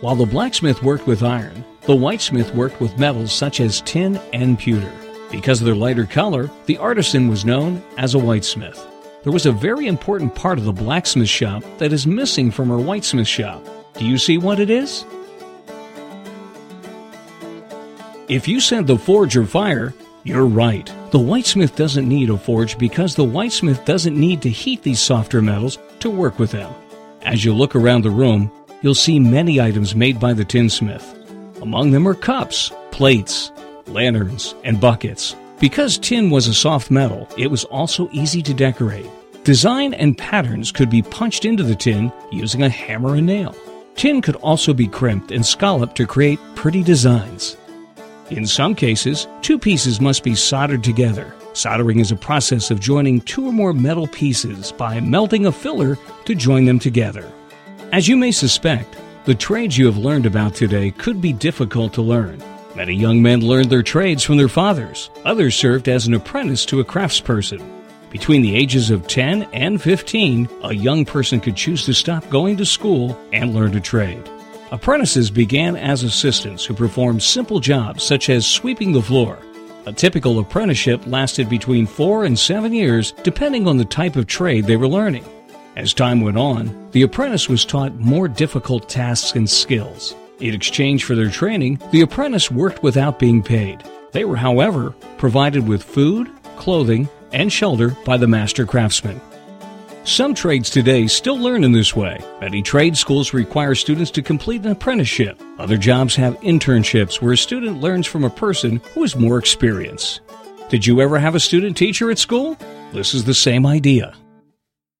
While the blacksmith worked with iron, the whitesmith worked with metals such as tin and pewter. Because of their lighter color, the artisan was known as a whitesmith. There was a very important part of the blacksmith shop that is missing from our whitesmith shop. Do you see what it is? If you said the forge or fire, you're right. The whitesmith doesn't need a forge because the whitesmith doesn't need to heat these softer metals to work with them. As you look around the room, you'll see many items made by the tinsmith. Among them are cups, plates, lanterns, and buckets. Because tin was a soft metal, it was also easy to decorate. Design and patterns could be punched into the tin using a hammer and nail. Tin could also be crimped and scalloped to create pretty designs. In some cases, two pieces must be soldered together. Soldering is a process of joining two or more metal pieces by melting a filler to join them together. As you may suspect, the trades you have learned about today could be difficult to learn. Many young men learned their trades from their fathers. Others served as an apprentice to a craftsperson. Between the ages of 10 and 15, a young person could choose to stop going to school and learn a trade. Apprentices began as assistants who performed simple jobs such as sweeping the floor. A typical apprenticeship lasted between four and seven years, depending on the type of trade they were learning. As time went on, the apprentice was taught more difficult tasks and skills. In exchange for their training, the apprentice worked without being paid. They were, however, provided with food, clothing, and shelter by the master craftsman. Some trades today still learn in this way. Many trade schools require students to complete an apprenticeship. Other jobs have internships where a student learns from a person who has more experience. Did you ever have a student teacher at school? This is the same idea.